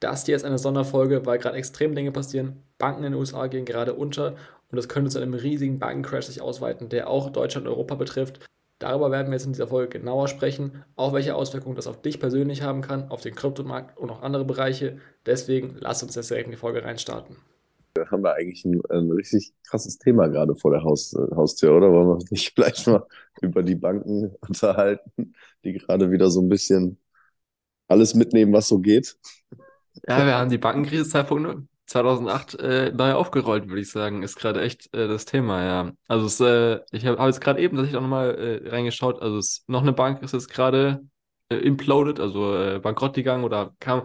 Das hier ist eine Sonderfolge, weil gerade extrem Dinge passieren. Banken in den USA gehen gerade unter und es könnte zu einem riesigen Bankencrash sich ausweiten, der auch Deutschland und Europa betrifft. Darüber werden wir jetzt in dieser Folge genauer sprechen, auch welche Auswirkungen das auf dich persönlich haben kann, auf den Kryptomarkt und auch andere Bereiche. Deswegen lass uns jetzt direkt in die Folge reinstarten. Da haben wir eigentlich ein, ein richtig krasses Thema gerade vor der Haus, äh, Haustür, oder? Wollen wir uns nicht vielleicht mal über die Banken unterhalten, die gerade wieder so ein bisschen alles mitnehmen, was so geht? Ja, wir haben die Bankenkrise 2.0 2008 äh, neu aufgerollt, würde ich sagen. Ist gerade echt äh, das Thema, ja. Also es, äh, ich habe hab jetzt gerade eben tatsächlich auch nochmal äh, reingeschaut. Also es, noch eine Bank ist jetzt gerade äh, imploded, also äh, bankrott gegangen oder kam.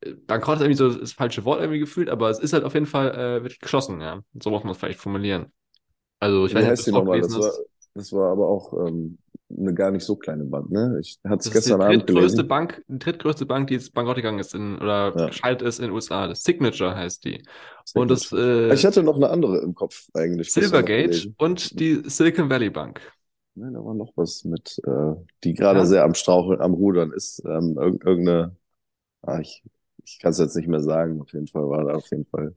Äh, bankrott ist irgendwie so das falsche Wort irgendwie gefühlt, aber es ist halt auf jeden Fall äh, wirklich geschlossen, ja. So muss man es vielleicht formulieren. Also ich Wie weiß nicht, ob du nochmal? gelesen Das war, das war aber auch ähm, eine gar nicht so kleine Bank, ne? Ich hatte es die gestern Abend drittgrößte gelesen. Bank, die drittgrößte Bank, die jetzt bankrott gegangen ist in, oder Ja, gescheitert ist in den USA. Das Signature heißt die. Und das Signature. äh, Ich hatte noch eine andere im Kopf eigentlich Silvergate und die Silicon Valley Bank. Ne, da war noch was mit, äh, die gerade Ja, sehr am Straucheln, am Rudern ist. Ähm, irg irgendeine, ah, ich, ich kann es jetzt nicht mehr sagen. Auf jeden Fall war da auf jeden Fall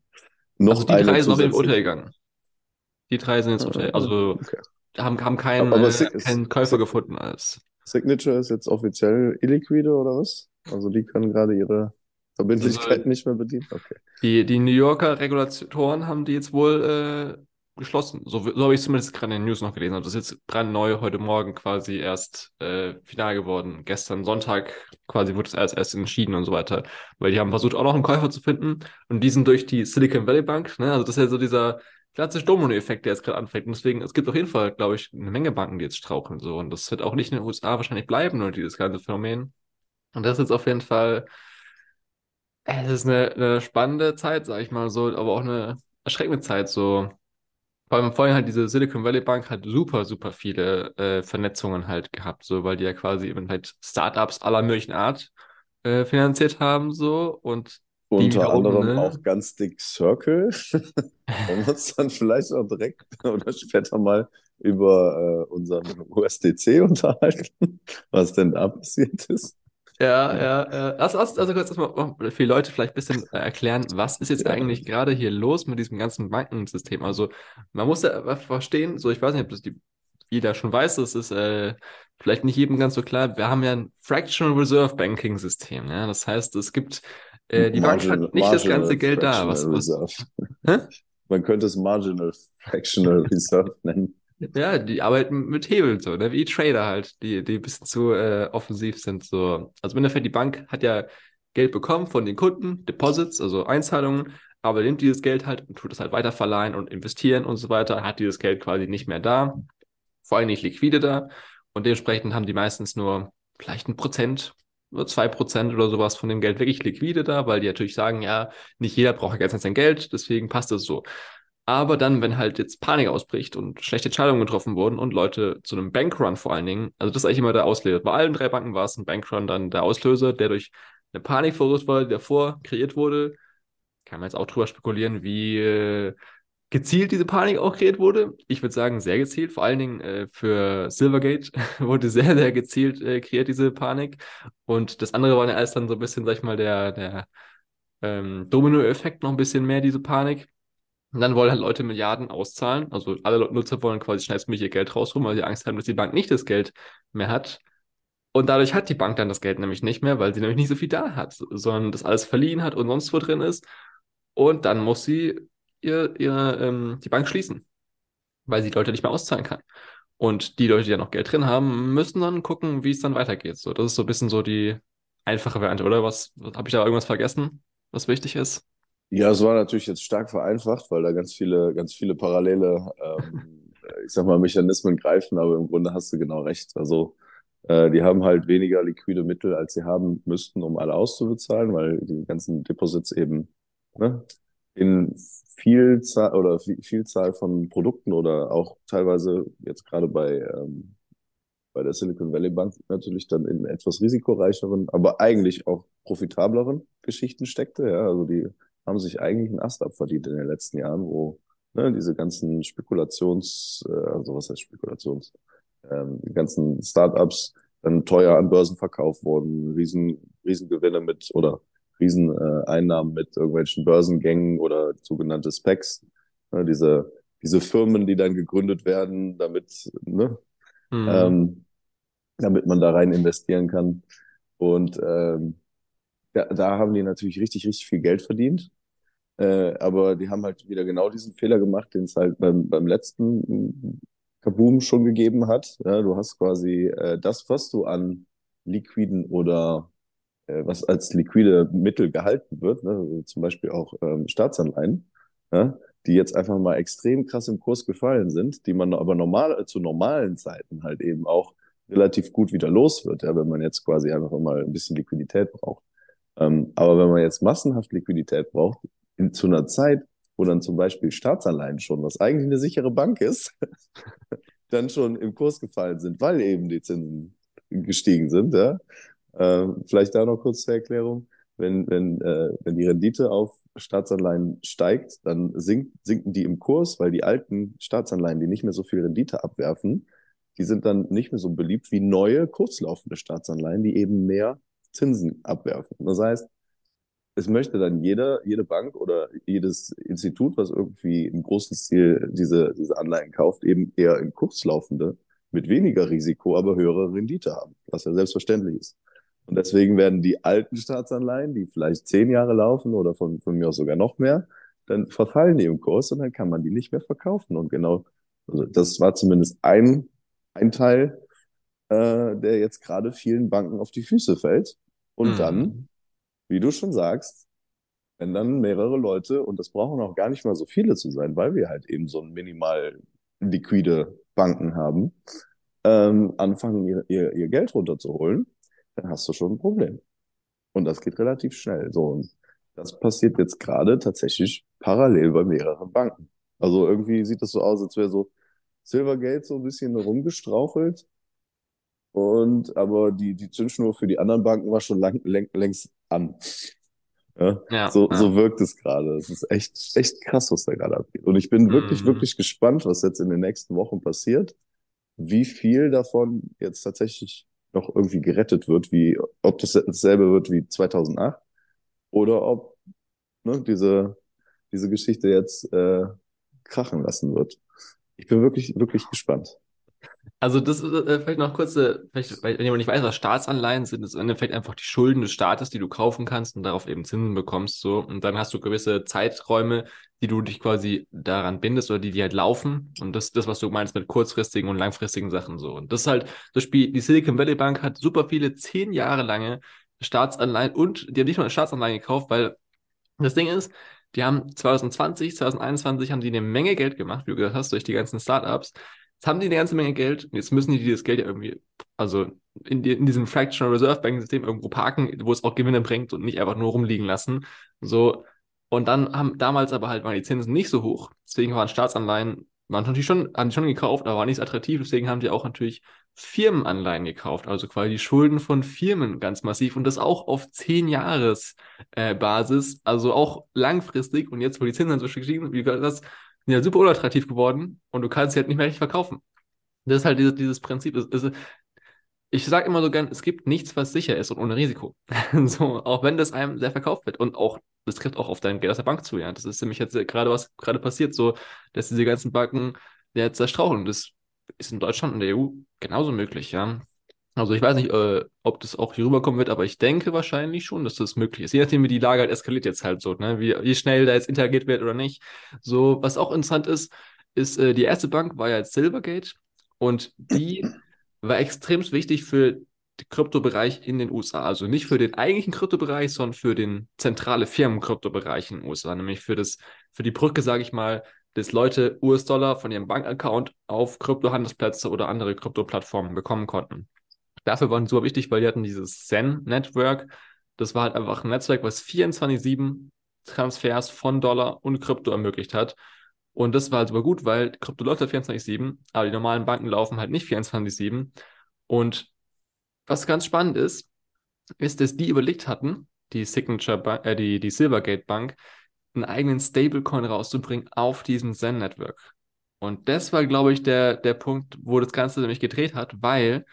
also noch die eine drei sind auf jeden Fall untergegangen. Die drei sind jetzt Ah, ah, also okay. Haben, haben keinen, Aber äh, Sig keinen Käufer gefunden als. Signature ist jetzt offiziell illiquide oder was? Also die können gerade ihre Also Verbindlichkeiten nicht mehr bedienen. Okay. die, die New Yorker Regulatoren haben die jetzt wohl äh, geschlossen. So, so habe ich zumindest gerade in den News noch gelesen. Also das ist jetzt brandneu heute Morgen quasi erst äh, final geworden. Gestern Sonntag quasi wurde es erst, erst entschieden und so weiter. Weil die haben versucht, auch noch einen Käufer zu finden. Und die sind durch die Silicon Valley Bank, ne? Also das ist ja so dieser klassische Domino-Effekt, der jetzt gerade anfängt. Und deswegen, es gibt auf jeden Fall, glaube ich, eine Menge Banken, die jetzt straucheln. So. Und das wird auch nicht in den USA wahrscheinlich bleiben, nur dieses ganze Phänomen. Und das ist jetzt auf jeden Fall, äh, es ist eine, eine spannende Zeit, sage ich mal so, aber auch eine erschreckende Zeit. So. Vor allem vorhin halt diese Silicon Valley Bank hat super, super viele äh, Vernetzungen halt gehabt, so, weil die ja quasi eben halt Startups aller möglichen Art äh, finanziert haben, so. Und Unter anderem ne? auch ganz dick Circle. Wollen wir uns dann vielleicht auch direkt oder später mal über äh, unseren USDC unterhalten, was denn da passiert ist? Ja, Ja, ja. Lass, also kurz erstmal noch für die Leute vielleicht ein bisschen äh, erklären, was ist jetzt ja. eigentlich gerade hier los mit diesem ganzen Bankensystem? Also man muss ja verstehen, so ich weiß nicht, ob das die, jeder schon weiß, das ist äh, vielleicht nicht jedem ganz so klar. Wir haben ja ein Fractional Reserve Banking System, ja. Das heißt, es gibt, äh, die Bank Marginal, hat nicht das ganze Geld da. Was, was? Man könnte es Marginal Fractional Reserve nennen. Ja, die arbeiten mit Hebeln so, ne? Wie Trader halt, die, die ein bisschen zu äh, offensiv sind. So. Also im Endeffekt, die Bank hat ja Geld bekommen von den Kunden, Deposits, also Einzahlungen, aber nimmt dieses Geld halt und tut es halt weiterverleihen und investieren und so weiter, hat dieses Geld quasi nicht mehr da, vor allem nicht liquide da. Und dementsprechend haben die meistens nur vielleicht ein Prozent zwei Prozent oder sowas von dem Geld wirklich liquide da, weil die natürlich sagen, ja, nicht jeder braucht ja ganz sein Geld, deswegen passt es so. Aber dann, wenn halt jetzt Panik ausbricht und schlechte Entscheidungen getroffen wurden und Leute zu einem Bankrun vor allen Dingen, also das ist eigentlich immer der Auslöser. Bei allen drei Banken war es ein Bankrun dann der Auslöser, der durch eine Panik verursacht wurde, die davor kreiert wurde. Kann man jetzt auch drüber spekulieren, wie äh, gezielt diese Panik auch kreiert wurde. Ich würde sagen, sehr gezielt. Vor allen Dingen äh, für Silvergate wurde sehr, sehr gezielt äh, kreiert, diese Panik. Und das andere war ja alles dann so ein bisschen, sag ich mal, der, der ähm, Domino-Effekt noch ein bisschen mehr, diese Panik. Und dann wollen halt Leute Milliarden auszahlen. Also alle Nutzer wollen quasi schnellstmöglich ihr Geld rausholen, weil sie Angst haben, dass die Bank nicht das Geld mehr hat. Und dadurch hat die Bank dann das Geld nämlich nicht mehr, weil sie nämlich nicht so viel da hat, sondern das alles verliehen hat und sonst wo drin ist. Und dann muss sie ihr, ihr, ähm, die Bank schließen, weil sie die Leute nicht mehr auszahlen kann. Und die Leute, die ja noch Geld drin haben, müssen dann gucken, wie es dann weitergeht. So, das ist so ein bisschen so die einfache Variante, oder? Was, was habe ich da irgendwas vergessen, was wichtig ist? Ja, es war natürlich jetzt stark vereinfacht, weil da ganz viele, ganz viele parallele, ähm, ich sag mal, Mechanismen greifen, aber im Grunde hast du genau recht. Also äh, die haben halt weniger liquide Mittel, als sie haben müssten, um alle auszubezahlen, weil die ganzen Deposits eben ne, in Vielzahl oder Vi- Vielzahl von Produkten oder auch teilweise jetzt gerade bei, ähm, bei der Silicon Valley Bank natürlich dann in etwas risikoreicheren, aber eigentlich auch profitableren Geschichten steckte. Ja, also die haben sich eigentlich einen Ast abverdient in den letzten Jahren, wo ne, diese ganzen Spekulations, äh, also was heißt Spekulations, ähm, die ganzen Startups dann teuer an Börsen verkauft wurden, riesen, riesen Gewinne mit oder Rieseneinnahmen mit irgendwelchen Börsengängen oder sogenannte Specs. Ne, diese, diese Firmen, die dann gegründet werden, damit, ne, mhm. ähm, damit man da rein investieren kann. Und ähm, da, da haben die natürlich richtig, richtig viel Geld verdient. Äh, aber die haben halt wieder genau diesen Fehler gemacht, den es halt beim, beim letzten Kaboom schon gegeben hat. Ja, du hast quasi äh, das, was du an liquiden oder äh, was als liquide Mittel gehalten wird, ne, also zum Beispiel auch ähm, Staatsanleihen, ja, die jetzt einfach mal extrem krass im Kurs gefallen sind, die man aber normal zu normalen Zeiten halt eben auch relativ gut wieder los wird, ja, wenn man jetzt quasi einfach mal ein bisschen Liquidität braucht. Ähm, aber wenn man jetzt massenhaft Liquidität braucht, in, zu einer Zeit, wo dann zum Beispiel Staatsanleihen schon, was eigentlich eine sichere Bank ist, dann schon im Kurs gefallen sind, weil eben die Zinsen gestiegen sind. Ja? Äh, vielleicht da noch kurz zur Erklärung. Wenn, wenn, äh, wenn die Rendite auf Staatsanleihen steigt, dann sinkt, sinken die im Kurs, weil die alten Staatsanleihen, die nicht mehr so viel Rendite abwerfen, die sind dann nicht mehr so beliebt wie neue, kurzlaufende Staatsanleihen, die eben mehr Zinsen abwerfen. Das heißt, es möchte dann jeder, jede Bank oder jedes Institut, was irgendwie im großen Stil diese, diese Anleihen kauft, eben eher in kurzlaufende, mit weniger Risiko, aber höhere Rendite haben, was ja selbstverständlich ist. Und deswegen werden die alten Staatsanleihen, die vielleicht zehn Jahre laufen oder von, von mir aus sogar noch mehr, dann verfallen die im Kurs und dann kann man die nicht mehr verkaufen. Und genau, also das war zumindest ein ein Teil, äh, der jetzt gerade vielen Banken auf die Füße fällt. Und mhm. dann, wie du schon sagst, wenn dann mehrere Leute, und das brauchen auch gar nicht mal so viele zu sein, weil wir halt eben so ein minimal liquide Banken haben, ähm, anfangen, ihr, ihr, ihr Geld runterzuholen, dann hast du schon ein Problem. Und das geht relativ schnell. So, und das passiert jetzt gerade tatsächlich parallel bei mehreren Banken. Also irgendwie sieht das so aus, als wäre so Silvergate so ein bisschen rumgestrauchelt. Und aber die, die Zündschnur für die anderen Banken war schon lang, läng, längst an. Ja, ja, so, ja. so wirkt es gerade. Es ist echt, echt krass, was da gerade abgeht. Und ich bin mhm. wirklich, wirklich gespannt, was jetzt in den nächsten Wochen passiert. Wie viel davon jetzt tatsächlich noch irgendwie gerettet wird, wie, ob das dasselbe wird wie 2008 oder ob ne, diese, diese Geschichte jetzt äh, krachen lassen wird ich bin wirklich, wirklich gespannt. Also das äh, vielleicht noch kurze, vielleicht, wenn jemand nicht weiß, was Staatsanleihen sind, ist im Endeffekt einfach die Schulden des Staates, die du kaufen kannst und darauf eben Zinsen bekommst. So. Und dann hast du gewisse Zeiträume, die du dich quasi daran bindest oder die, die halt laufen. Und das ist das, was du meinst mit kurzfristigen und langfristigen Sachen so. Und das ist halt das Spiel, die Silicon Valley Bank hat super viele zehn Jahre lange Staatsanleihen und die haben nicht nur eine Staatsanleihen gekauft, weil das Ding ist, die haben 2020, 2021 haben die eine Menge Geld gemacht, wie du gesagt hast, durch die ganzen Startups. Jetzt haben die eine ganze Menge Geld und jetzt müssen die dieses Geld ja irgendwie, also in, die, in diesem Fractional Reserve Banking System irgendwo parken, wo es auch Gewinne bringt und nicht einfach nur rumliegen lassen. So. Und dann haben damals aber halt waren die Zinsen nicht so hoch. Deswegen waren Staatsanleihen, waren natürlich schon, haben die schon gekauft, aber waren nicht attraktiv. Deswegen haben die auch natürlich Firmenanleihen gekauft, also quasi die Schulden von Firmen ganz massiv und das auch auf 10 Jahres äh, Basis, also auch langfristig und jetzt, wo die Zinsen so gestiegen sind, wie gesagt, das sind ja super unattraktiv geworden und du kannst sie halt nicht mehr richtig verkaufen. Das ist halt dieses, dieses Prinzip. Es, es, ich sage immer so gern, es gibt nichts, was sicher ist und ohne Risiko. so, auch wenn das einem sehr verkauft wird und auch, das trifft auch auf dein Geld aus der Bank zu, ja. Das ist nämlich jetzt gerade was gerade passiert, so, dass diese ganzen Banken jetzt zerstrauchen. Das ist in Deutschland und der EU genauso möglich, ja. Also ich weiß nicht, äh, ob das auch hier rüberkommen wird, aber ich denke wahrscheinlich schon, dass das möglich ist. Je nachdem, wie die Lage halt eskaliert jetzt halt so, ne? Wie, wie schnell da jetzt interagiert wird oder nicht. So, was auch interessant ist, ist, äh, die erste Bank war ja jetzt Silvergate und die war extrem wichtig für den Kryptobereich in den USA. Also nicht für den eigentlichen Kryptobereich, sondern für den zentrale Firmen-Kryptobereich in den USA, nämlich für das, für die Brücke, sage ich mal, dass Leute US-Dollar von ihrem Bankaccount auf Kryptohandelsplätze oder andere Krypto-Plattformen bekommen konnten. Dafür waren sie super wichtig, weil die hatten dieses Zen-Network. Das war halt einfach ein Netzwerk, was 24-7 Transfers von Dollar und Krypto ermöglicht hat. Und das war halt super gut, weil Krypto läuft halt 24-7, aber die normalen Banken laufen halt nicht 24-7. Und was ganz spannend ist, ist, dass die überlegt hatten, die Signature, äh, die, die Silvergate Bank, einen eigenen Stablecoin rauszubringen auf diesem Zen-Network. Und das war, glaube ich, der, der Punkt, wo das Ganze nämlich gedreht hat, weil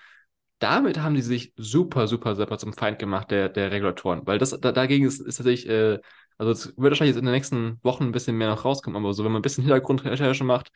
damit haben die sich super, super, super zum Feind gemacht, der, der Regulatoren. Weil das da, dagegen ist, ist tatsächlich, äh, also es wird wahrscheinlich in den nächsten Wochen ein bisschen mehr noch rauskommen, aber so, wenn man ein bisschen Hintergrundrecherche macht,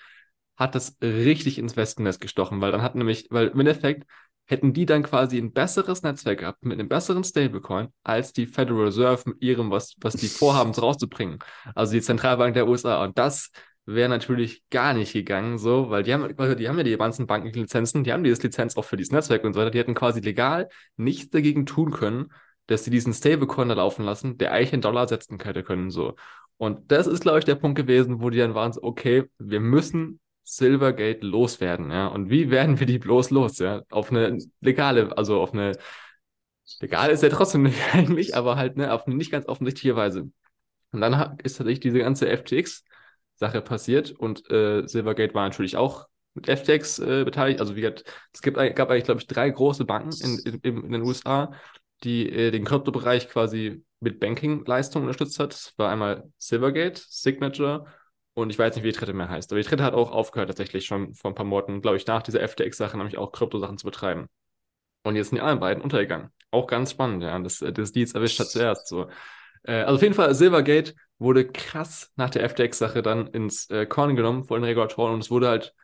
hat das richtig ins Wespennest gestochen, weil dann hat nämlich, weil im Endeffekt hätten die dann quasi ein besseres Netzwerk gehabt mit einem besseren Stablecoin als die Federal Reserve mit ihrem, was, was die vorhaben, rauszubringen. Also die Zentralbank der USA. Und das wäre natürlich gar nicht gegangen, so, weil die haben, die haben ja die ganzen Bankenlizenzen, die haben dieses Lizenz auch für dieses Netzwerk und so weiter. Die hätten quasi legal nichts dagegen tun können, dass sie diesen Stablecoin da laufen lassen, der eigentlich in Dollar setzen hätte können, so. Und das ist, glaube ich, der Punkt gewesen, wo die dann waren, so, okay, wir müssen Silvergate loswerden, ja. Und wie werden wir die bloß los, ja? Auf eine legale, also auf eine, legal ist ja trotzdem nicht eigentlich, aber halt, ne, auf eine nicht ganz offensichtliche Weise. Und dann ist tatsächlich diese ganze FTX-Sache passiert und äh, Silvergate war natürlich auch mit FTX äh, beteiligt. Also wie gesagt, es gibt, gab eigentlich, glaube ich, drei große Banken in, in, in den USA, die äh, den Kryptobereich quasi mit Banking-Leistungen unterstützt hat. Das war einmal Silvergate, Signature und ich weiß nicht, wie die dritte mehr heißt. Aber die dritte hat auch aufgehört, tatsächlich schon vor ein paar Monaten, glaube ich, nach dieser FTX-Sache, nämlich auch Kryptosachen zu betreiben. Und jetzt sind die anderen beiden untergegangen. Auch ganz spannend, ja, dass das die jetzt erwischt hat zuerst. So. Äh, also auf jeden Fall, Silvergate wurde krass nach der FTX-Sache dann ins äh, Korn genommen vor den Regulatoren und es wurde halt,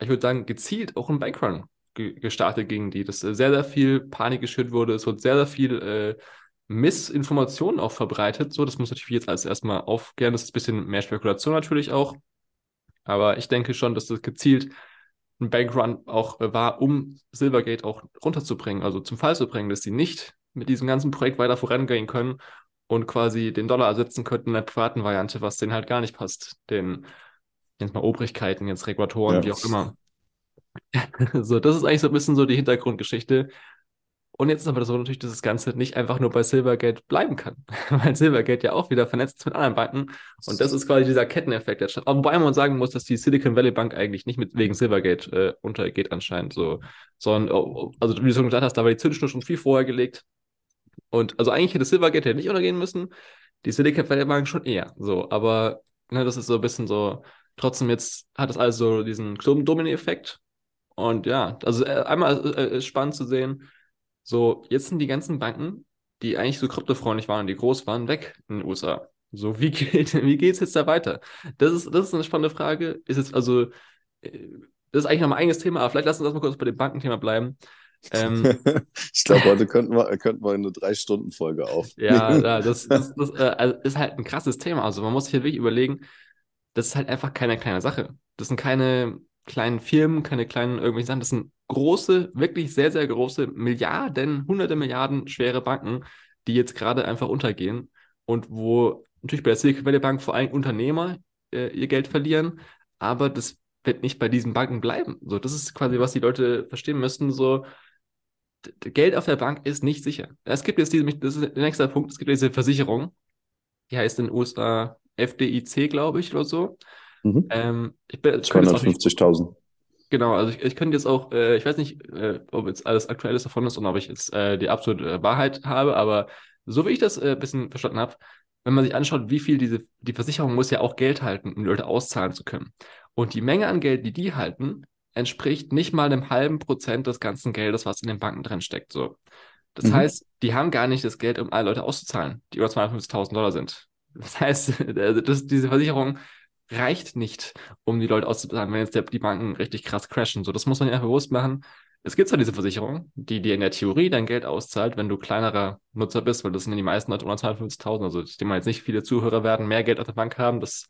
ich würde sagen, gezielt auch ein Bankrun ge gestartet gegen die, dass äh, sehr, sehr viel Panik geschürt wurde. Es wurde sehr, sehr viel äh, Missinformationen auch verbreitet. So, das muss natürlich jetzt alles erstmal aufklären. Das ist ein bisschen mehr Spekulation natürlich auch. Aber ich denke schon, dass das gezielt ein Bankrun auch äh, war, um Silvergate auch runterzubringen, also zum Fall zu bringen, dass sie nicht mit diesem ganzen Projekt weiter vorangehen können und quasi den Dollar ersetzen könnten in der privaten Variante, was denen halt gar nicht passt. Den, jetzt mal Obrigkeiten, jetzt Regulatoren, ja. wie auch immer. so, das ist eigentlich so ein bisschen so die Hintergrundgeschichte. Und jetzt ist aber so natürlich, dass das Ganze nicht einfach nur bei Silvergate bleiben kann, weil Silvergate ja auch wieder vernetzt ist mit anderen Banken. Und das ist quasi dieser Ketteneffekt, der statt. Wobei man sagen muss, dass die Silicon Valley Bank eigentlich nicht mit wegen Silvergate äh, untergeht anscheinend, so, sondern, oh, oh, also wie du schon gesagt hast, da war die Zündschnur schon viel vorher gelegt. Und also eigentlich hätte Silvergate nicht untergehen müssen, die Silicon Valley Bank schon eher, so. Aber ne, das ist so ein bisschen so. Trotzdem jetzt hat es also diesen Domino-Effekt. Und ja, also äh, einmal äh, ist spannend zu sehen so, jetzt sind die ganzen Banken, die eigentlich so kryptofreundlich waren die groß waren, weg in den USA. So, wie geht wie geht's jetzt da weiter? Das ist, das ist eine spannende Frage. Ist es also, äh, das ist eigentlich noch ein eigenes Thema, aber vielleicht lassen wir das mal kurz bei dem Bankenthema bleiben. Ähm, ich glaube, heute könnten wir, könnten wir eine Drei-Stunden-Folge auf. ja, das, das, das äh, also ist halt ein krasses Thema. Also man muss sich hier wirklich überlegen, das ist halt einfach keine kleine Sache. Das sind keine kleinen Firmen, keine kleinen irgendwelchen Sachen. Das sind große, wirklich sehr, sehr große, Milliarden, hunderte Milliarden schwere Banken, die jetzt gerade einfach untergehen und wo natürlich bei der Silicon Valley Bank vor allem Unternehmer äh, ihr Geld verlieren, aber das wird nicht bei diesen Banken bleiben. So, das ist quasi, was die Leute verstehen müssen. So, Geld auf der Bank ist nicht sicher. Es gibt jetzt diese, das ist der nächste Punkt, es gibt diese Versicherung, die heißt in den USA FDIC, glaube ich, oder so. Mhm. Ähm, 250.000. Genau, also ich, ich könnte jetzt auch, äh, ich weiß nicht, äh, ob jetzt alles Aktuelles davon ist und ob ich jetzt äh, die absolute Wahrheit habe, aber so wie ich das ein äh, bisschen verstanden habe, wenn man sich anschaut, wie viel diese, die Versicherung muss ja auch Geld halten, um die Leute auszahlen zu können. Und die Menge an Geld, die die halten, entspricht nicht mal einem halben Prozent des ganzen Geldes, was in den Banken drin steckt. So. Das mhm. heißt, die haben gar nicht das Geld, um alle Leute auszuzahlen, die über 250.000 Dollar sind. Das heißt, das, diese Versicherung reicht nicht, um die Leute auszuzahlen, wenn jetzt die Banken richtig krass crashen. So, das muss man ja bewusst machen. Es gibt zwar diese Versicherung, die dir in der Theorie dein Geld auszahlt, wenn du kleinerer Nutzer bist, weil das sind ja die meisten Leute unter 250.000. Also ich denke mal jetzt nicht viele Zuhörer werden mehr Geld auf der Bank haben. Das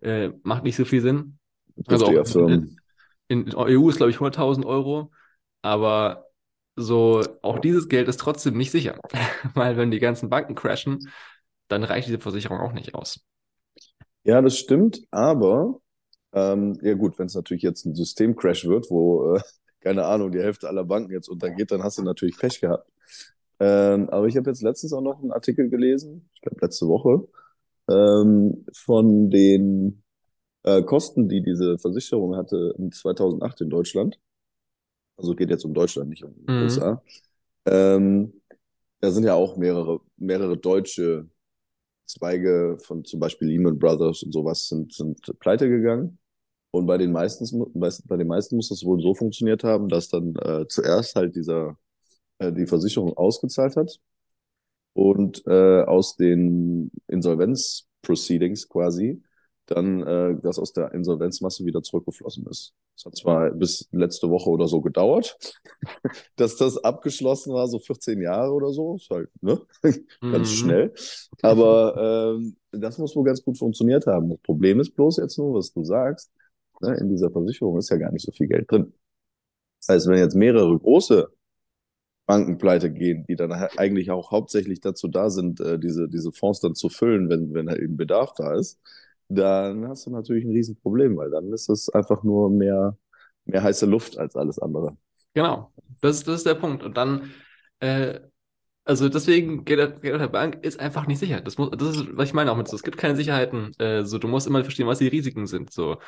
äh, macht nicht so viel Sinn. Also auch in, EU ist, glaube ich, 100.000 Euro. Aber so, auch dieses Geld ist trotzdem nicht sicher. weil wenn die ganzen Banken crashen, dann reicht diese Versicherung auch nicht aus. Ja, das stimmt, aber ähm, ja gut, wenn es natürlich jetzt ein Systemcrash wird, wo, äh, keine Ahnung, die Hälfte aller Banken jetzt untergeht, dann hast du natürlich Pech gehabt. Ähm, aber ich habe jetzt letztens auch noch einen Artikel gelesen, ich glaube letzte Woche, ähm, von den äh, Kosten, die diese Versicherung hatte in 2008 in Deutschland. Also geht jetzt um Deutschland, nicht um die mhm. USA. Ähm, da sind ja auch mehrere, mehrere deutsche Zweige von zum Beispiel Lehman Brothers und sowas sind, sind pleite gegangen. Und bei den meisten, bei den meisten muss das wohl so funktioniert haben, dass dann äh, zuerst halt dieser äh, die Versicherung ausgezahlt hat und äh, aus den Insolvenz-Proceedings quasi dann äh, das aus der Insolvenzmasse wieder zurückgeflossen ist. Es hat zwar bis letzte Woche oder so gedauert, dass das abgeschlossen war, so 14 Jahre oder so, ist halt ne? ganz mhm. schnell. Aber ähm, das muss wohl ganz gut funktioniert haben. Das Problem ist bloß jetzt nur, was du sagst, ne? in dieser Versicherung ist ja gar nicht so viel Geld drin. Das heißt, wenn jetzt mehrere große Banken pleite gehen, die dann eigentlich auch hauptsächlich dazu da sind, äh, diese, diese Fonds dann zu füllen, wenn, wenn halt eben Bedarf da ist, dann hast du natürlich ein Riesenproblem, weil dann ist es einfach nur mehr, mehr heiße Luft als alles andere. Genau, das, das ist der Punkt. Und dann, äh, also deswegen, Geld, Geld der Bank ist einfach nicht sicher. Das, muss, das ist, was ich meine auch mit so. Es gibt keine Sicherheiten. Äh, so, du musst immer verstehen, was die Risiken sind. So.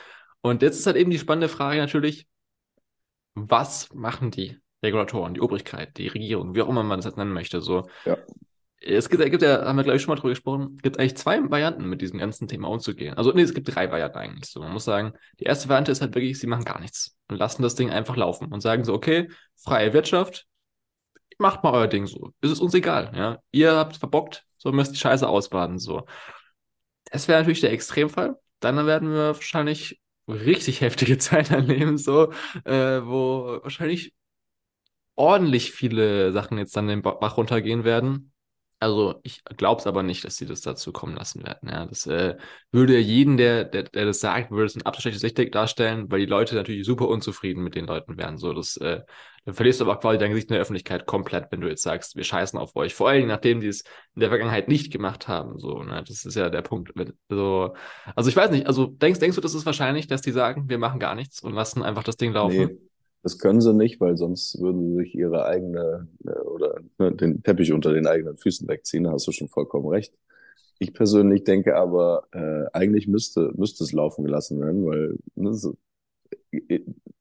Und jetzt ist halt eben die spannende Frage natürlich, was machen die Regulatoren, die Obrigkeit, die Regierung, wie auch immer man das jetzt nennen möchte. So. Ja. Es gibt, gibt ja, haben wir glaube ich schon mal drüber gesprochen, gibt eigentlich zwei Varianten mit diesem ganzen Thema umzugehen. Also nee, es gibt drei Varianten eigentlich so. Man muss sagen, die erste Variante ist halt wirklich, sie machen gar nichts und lassen das Ding einfach laufen und sagen so, okay, freie Wirtschaft, macht mal euer Ding so. Ist es uns egal, ja. Ihr habt verbockt, so müsst die Scheiße ausbaden, so. Das wäre natürlich der Extremfall. Dann werden wir wahrscheinlich richtig heftige Zeit erleben, so, äh, wo wahrscheinlich ordentlich viele Sachen jetzt dann den Bach runtergehen werden. Also ich glaube es aber nicht, dass sie das dazu kommen lassen werden. Ja, das äh, würde jeden, der, der, der das sagt, würde es ein absolut schlechtes Licht darstellen, weil die Leute natürlich super unzufrieden mit den Leuten wären. So, das, äh, dann verlierst du aber quasi dein Gesicht in der Öffentlichkeit komplett, wenn du jetzt sagst, wir scheißen auf euch. Vor allen Dingen, nachdem die es in der Vergangenheit nicht gemacht haben. So, ne? Das ist ja der Punkt. So, also ich weiß nicht, also denkst, denkst du, das ist wahrscheinlich, dass die sagen, wir machen gar nichts und lassen einfach das Ding laufen? Nee. Das können sie nicht, weil sonst würden sie sich ihre eigene äh, oder ne, den Teppich unter den eigenen Füßen wegziehen. Da hast du schon vollkommen recht. Ich persönlich denke aber, äh, eigentlich müsste, müsste es laufen gelassen werden, weil ne,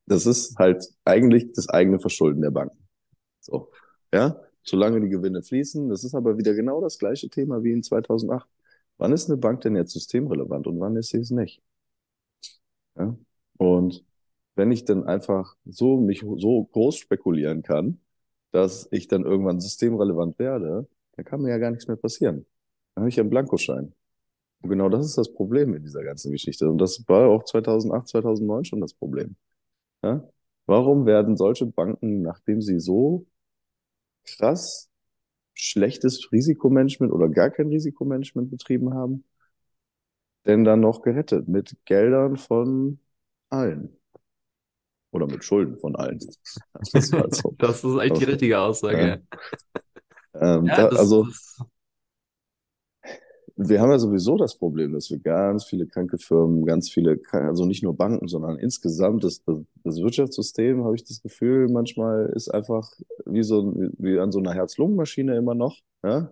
das ist halt eigentlich das eigene Verschulden der Banken. So, ja, solange die Gewinne fließen. Das ist aber wieder genau das gleiche Thema wie in 2008. Wann ist eine Bank denn jetzt systemrelevant und wann ist sie es nicht? Ja, und wenn ich dann einfach so mich so groß spekulieren kann, dass ich dann irgendwann systemrelevant werde, dann kann mir ja gar nichts mehr passieren. Dann habe ich einen Blankoschein. Und genau das ist das Problem in dieser ganzen Geschichte. Und das war auch 2008, 2009 schon das Problem. Ja? Warum werden solche Banken, nachdem sie so krass schlechtes Risikomanagement oder gar kein Risikomanagement betrieben haben, denn dann noch gerettet mit Geldern von allen? Oder mit Schulden von allen. Das, halt so. das ist eigentlich die richtige Aussage. Ja. Ähm, ja, da, also, wir haben ja sowieso das Problem, dass wir ganz viele kranke Firmen, ganz viele, also nicht nur Banken, sondern insgesamt das, das, das Wirtschaftssystem, habe ich das Gefühl, manchmal ist einfach wie so wie an so einer Herz-Lungen-Maschine immer noch. Ja?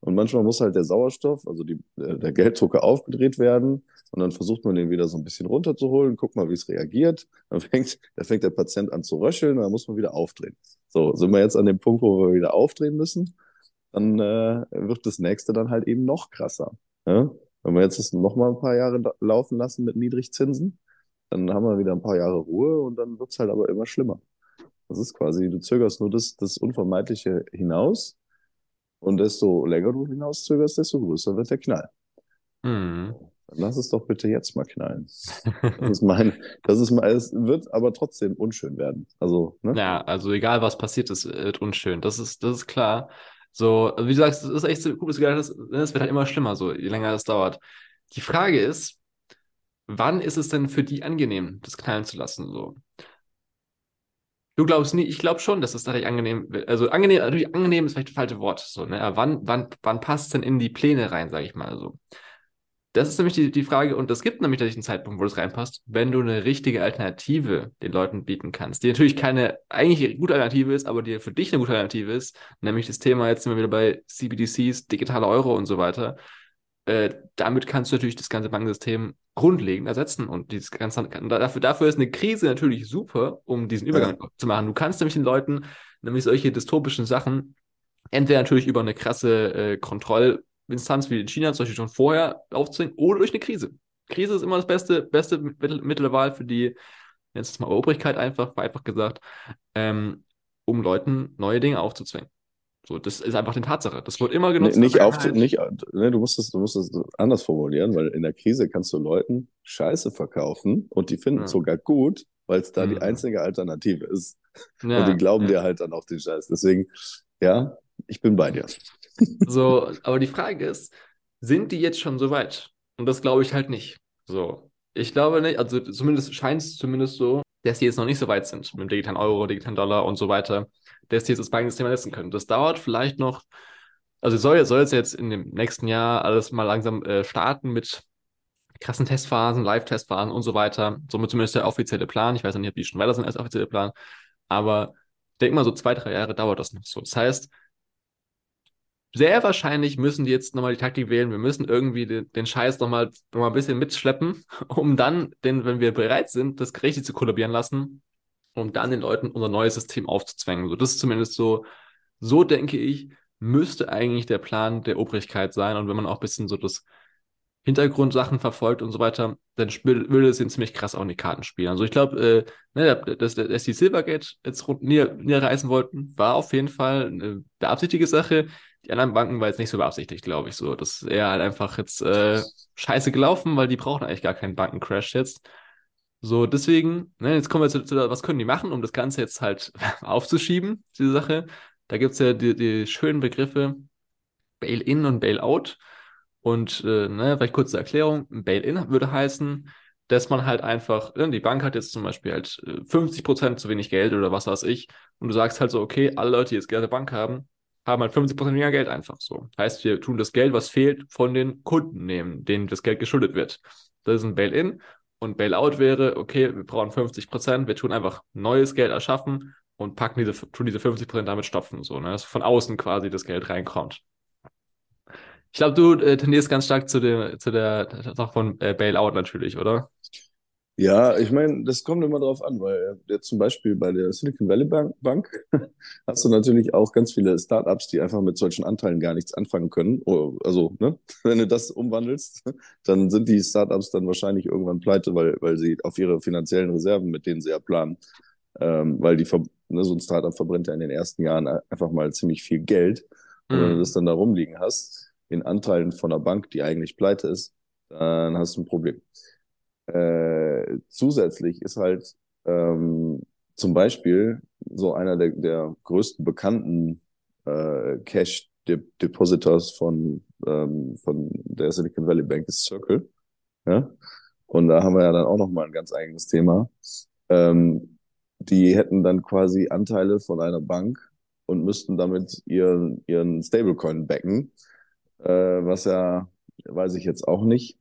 Und manchmal muss halt der Sauerstoff, also die, der Gelddrucker aufgedreht werden. Und dann versucht man den wieder so ein bisschen runterzuholen, guck mal, wie es reagiert. Dann fängt, dann fängt der Patient an zu röcheln dann muss man wieder aufdrehen. So, sind wir jetzt an dem Punkt, wo wir wieder aufdrehen müssen, dann äh, wird das nächste dann halt eben noch krasser. Ja? Wenn wir jetzt das noch mal ein paar Jahre laufen lassen mit Niedrigzinsen, dann haben wir wieder ein paar Jahre Ruhe und dann wird's halt aber immer schlimmer. Das ist quasi, du zögerst nur das, das Unvermeidliche hinaus und desto länger du hinauszögerst, desto größer wird der Knall. Mhm. Lass es doch bitte jetzt mal knallen. Das ist mein, das ist mein, es wird aber trotzdem unschön werden. Also, ne? Ja, also egal was passiert, es wird unschön. Das ist, das ist klar. So, wie du sagst, das ist echt so cool, es wird halt immer schlimmer, so, je länger es dauert. Die Frage ist, wann ist es denn für die angenehm, das knallen zu lassen, so? Du glaubst nie, ich glaube schon, dass es tatsächlich angenehm wird. Also angenehm, natürlich angenehm ist vielleicht das falsche Wort. So, ne? Aber wann, wann, wann passt es denn in die Pläne rein, sage ich mal so? Das ist nämlich die, die Frage, und es gibt nämlich tatsächlich einen Zeitpunkt, wo das reinpasst, wenn du eine richtige Alternative den Leuten bieten kannst, die natürlich keine eigentlich gute Alternative ist, aber die für dich eine gute Alternative ist, nämlich das Thema, jetzt sind wir wieder bei CBDCs, digitale Euro und so weiter. Äh, damit kannst du natürlich das ganze Bankensystem grundlegend ersetzen und dieses ganze, dafür, dafür ist eine Krise natürlich super, um diesen Übergang ja. zu machen. Du kannst nämlich den Leuten nämlich solche dystopischen Sachen entweder natürlich über eine krasse äh, Kontrollinstanz wie in China zum Beispiel schon vorher aufzwingen oder durch eine Krise. Krise ist immer das beste, beste Mittel, der Wahl für die, jetzt ist mal Obrigkeit einfach, einfach gesagt. Ähm, um Leuten neue Dinge aufzuzwingen. So, das ist einfach eine Tatsache. Das wird immer genutzt. Nee, nicht auf, nicht, ne, du, musst es, du musst es anders formulieren, weil in der Krise kannst du Leuten Scheiße verkaufen und die finden es ja. sogar gut, weil es da mhm. die einzige Alternative ist. Ja, und die glauben ja. dir halt dann auch den Scheiß. Deswegen, ja, ich bin bei dir. So, aber die Frage ist, sind die jetzt schon so weit? Und das glaube ich halt nicht. So, ich glaube nicht, also zumindest scheint es zumindest so, dass die jetzt noch nicht so weit sind mit dem digitalen Euro, digitalen Dollar und so weiter, dass die jetzt das Bankensystem ersetzen können. Das dauert vielleicht noch, also soll, soll es jetzt in dem nächsten Jahr alles mal langsam äh, starten mit krassen Testphasen, Live-Testphasen und so weiter. Somit zumindest der offizielle Plan. Ich weiß nicht, ob die schon weiter sind als offizielle Plan, aber ich denke mal, so zwei, drei Jahre dauert das noch so. Das heißt, sehr wahrscheinlich müssen die jetzt nochmal die Taktik wählen. Wir müssen irgendwie den, den Scheiß nochmal noch mal ein bisschen mitschleppen, um dann, denn wenn wir bereit sind, das richtig zu kollabieren lassen, um dann den Leuten unser neues System aufzuzwängen. So, das ist zumindest so, so denke ich, müsste eigentlich der Plan der Obrigkeit sein. Und wenn man auch ein bisschen so das Hintergrundsachen verfolgt und so weiter, dann würde es ihn ziemlich krass auch in die Karten spielen. Also ich glaube, äh, ne, dass, dass die Silvergate jetzt nieder, niederreißen wollten, war auf jeden Fall eine beabsichtigte Sache. Die anderen Banken war jetzt nicht so beabsichtigt, glaube ich. So, das ist eher halt einfach jetzt äh, scheiße gelaufen, weil die brauchen eigentlich gar keinen Bankencrash jetzt. So, deswegen, ne, jetzt kommen wir zu, zu, was können die machen, um das Ganze jetzt halt aufzuschieben, diese Sache. Da gibt es ja die, die schönen Begriffe Bail-in und Bail-out. Und äh, ne, vielleicht kurze Erklärung, Bail-in würde heißen, dass man halt einfach, ne, die Bank hat jetzt zum Beispiel halt 50% äh, zu wenig Geld oder was weiß ich, und du sagst halt so, okay, alle Leute, die jetzt gerne Bank haben, haben halt 50% weniger Geld einfach so. Heißt, wir tun das Geld, was fehlt, von den Kunden nehmen, denen das Geld geschuldet wird. Das ist ein Bail-in. Und Bail-out wäre, okay, wir brauchen 50%, wir tun einfach neues Geld erschaffen und packen diese, tun diese 50% damit stopfen, so, ne? dass von außen quasi das Geld reinkommt. Ich glaube, du äh, tendierst ganz stark zu der, zu der Sache von äh, Bailout natürlich, oder? Ja, ich meine, das kommt immer drauf an, weil jetzt zum Beispiel bei der Silicon Valley Bank, Bank hast du natürlich auch ganz viele Startups, die einfach mit solchen Anteilen gar nichts anfangen können. Oh, also, ne, wenn du das umwandelst, dann sind die Startups dann wahrscheinlich irgendwann pleite, weil, weil sie auf ihre finanziellen Reserven, mit denen sie ja planen, ähm, weil die, ne, so ein Startup verbrennt ja in den ersten Jahren einfach mal ziemlich viel Geld. Und wenn du mhm. das dann da rumliegen hast, in Anteilen von einer Bank, die eigentlich pleite ist, dann hast du ein Problem. Äh, zusätzlich ist halt ähm, zum Beispiel so einer der, der größten bekannten äh, Cash Depositors von, ähm, von der Silicon Valley Bank ist Circle. Ja? Und da haben wir ja dann auch nochmal ein ganz eigenes Thema. Ähm, die hätten dann quasi Anteile von einer Bank und müssten damit ihren, ihren Stablecoin backen, äh, was ja, weiß ich jetzt auch nicht,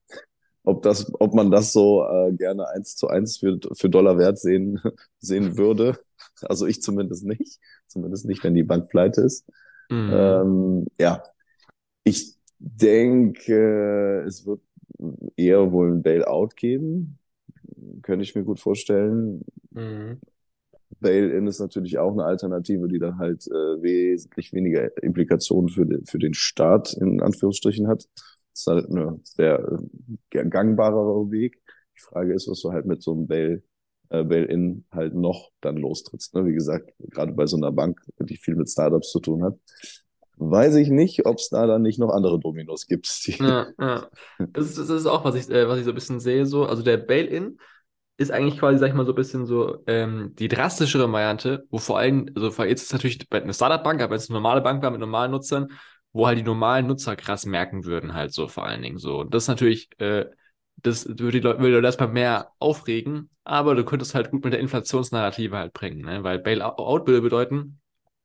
ob, das, ob man das so äh, gerne eins zu eins für, für Dollar wert sehen, sehen würde. Also ich zumindest nicht. Zumindest nicht, wenn die Bank pleite ist. Mhm. Ähm, ja, ich denke, es wird eher wohl ein Bailout geben. Könnte ich mir gut vorstellen. Mhm. Bail-in ist natürlich auch eine Alternative, die dann halt äh, wesentlich weniger Implikationen für den, für den Staat in Anführungsstrichen hat. Das ist halt ein sehr äh, gangbarer Weg. Die Frage ist, was du halt mit so einem Bail, äh, Bail-in halt noch dann lostrittst. Ne? Wie gesagt, gerade bei so einer Bank, die viel mit Startups zu tun hat, weiß ich nicht, ob es da dann nicht noch andere Dominos gibt. Ja, ja. Das, ist, das ist auch, was ich, äh, was ich so ein bisschen sehe. So. Also der Bail-in ist eigentlich quasi, sag ich mal, so ein bisschen so ähm, die drastischere Variante, wo vor allem, also jetzt ist es natürlich eine Startup-Bank, aber wenn es eine normale Bank war mit normalen Nutzern, wo halt die normalen Nutzer krass merken würden, halt so vor allen Dingen so. Und das ist natürlich, äh, das würde die Leute, würde erstmal mehr aufregen, aber du könntest halt gut mit der Inflationsnarrative halt bringen, ne? Weil Bailout würde bedeuten,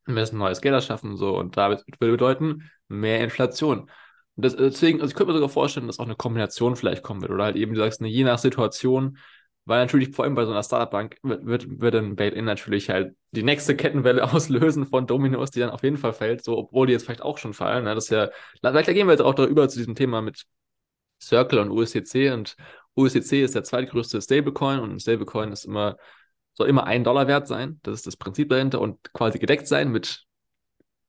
wir müssen neues Geld erschaffen, so, und damit würde bedeuten, mehr Inflation. Und das, deswegen, also ich könnte mir sogar vorstellen, dass auch eine Kombination vielleicht kommen wird, oder halt eben, du sagst, ne, je nach Situation, weil natürlich vor allem bei so einer Startup-Bank wird, wird, wird ein Bail-In natürlich halt die nächste Kettenwelle auslösen von Dominos, die dann auf jeden Fall fällt, so obwohl die jetzt vielleicht auch schon fallen. Ne? Das ist ja, vielleicht gehen wir jetzt auch darüber zu diesem Thema mit Circle und USDC und USDC ist der zweitgrößte Stablecoin und ein Stablecoin ist immer, soll immer ein Dollar wert sein. Das ist das Prinzip dahinter und quasi gedeckt sein mit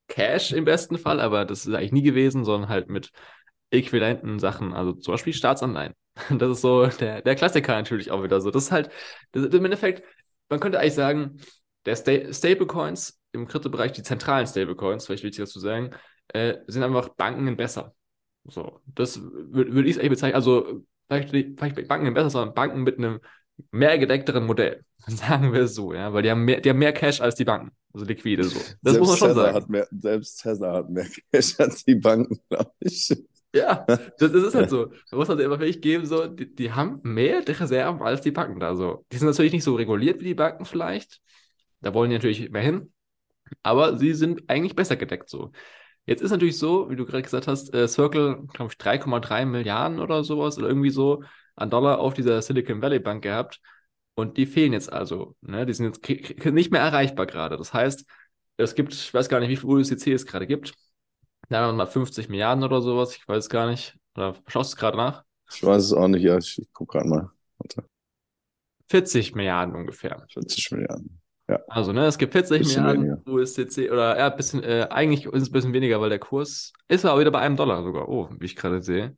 Cash im besten Fall, aber das ist eigentlich nie gewesen, sondern halt mit äquivalenten Sachen, also zum Beispiel Staatsanleihen. Das ist so der, der Klassiker natürlich auch wieder so. Das ist halt, das, im Endeffekt, man könnte eigentlich sagen, der Sta Stablecoins im Kryptobereich, die zentralen Stablecoins, vielleicht wichtig zu sagen, äh, sind einfach Banken besser. So, das würde würd ich eigentlich bezeichnen. Also, vielleicht, vielleicht Banken besser, sondern Banken mit einem mehr gedeckteren Modell. Sagen wir es so, ja, weil die haben mehr, die haben mehr Cash als die Banken, also liquide so. Das selbst muss man schon Tesla sagen. Hat mehr, selbst Tesla hat mehr Cash als die Banken, glaube ich. Ja, das, das ist halt so. Man muss halt immer wirklich geben, so, die, die haben mehr Reserven als die Banken da so. Die sind natürlich nicht so reguliert wie die Banken vielleicht. Da wollen die natürlich mehr hin. Aber sie sind eigentlich besser gedeckt so. Jetzt ist natürlich so, wie du gerade gesagt hast, äh, Circle, glaube ich, 3,3 Milliarden oder sowas oder irgendwie so an Dollar auf dieser Silicon Valley Bank gehabt. Und die fehlen jetzt also. Ne? Die sind jetzt nicht mehr erreichbar gerade. Das heißt, es gibt, ich weiß gar nicht, wie viel USDC es gerade gibt. Da haben wir mal 50 Milliarden oder sowas, ich weiß gar nicht. Oder schaust du es gerade nach? Ich weiß es auch nicht, ja, ich, ich gucke gerade mal. Warte, 40 Milliarden ungefähr. 40 Milliarden. Also, ne, es gibt 40 Bisschen Milliarden USDC oder ja, bisschen, äh, eigentlich ist es ein bisschen weniger, weil der Kurs ist aber wieder bei einem Dollar sogar. Oh, wie ich gerade sehe.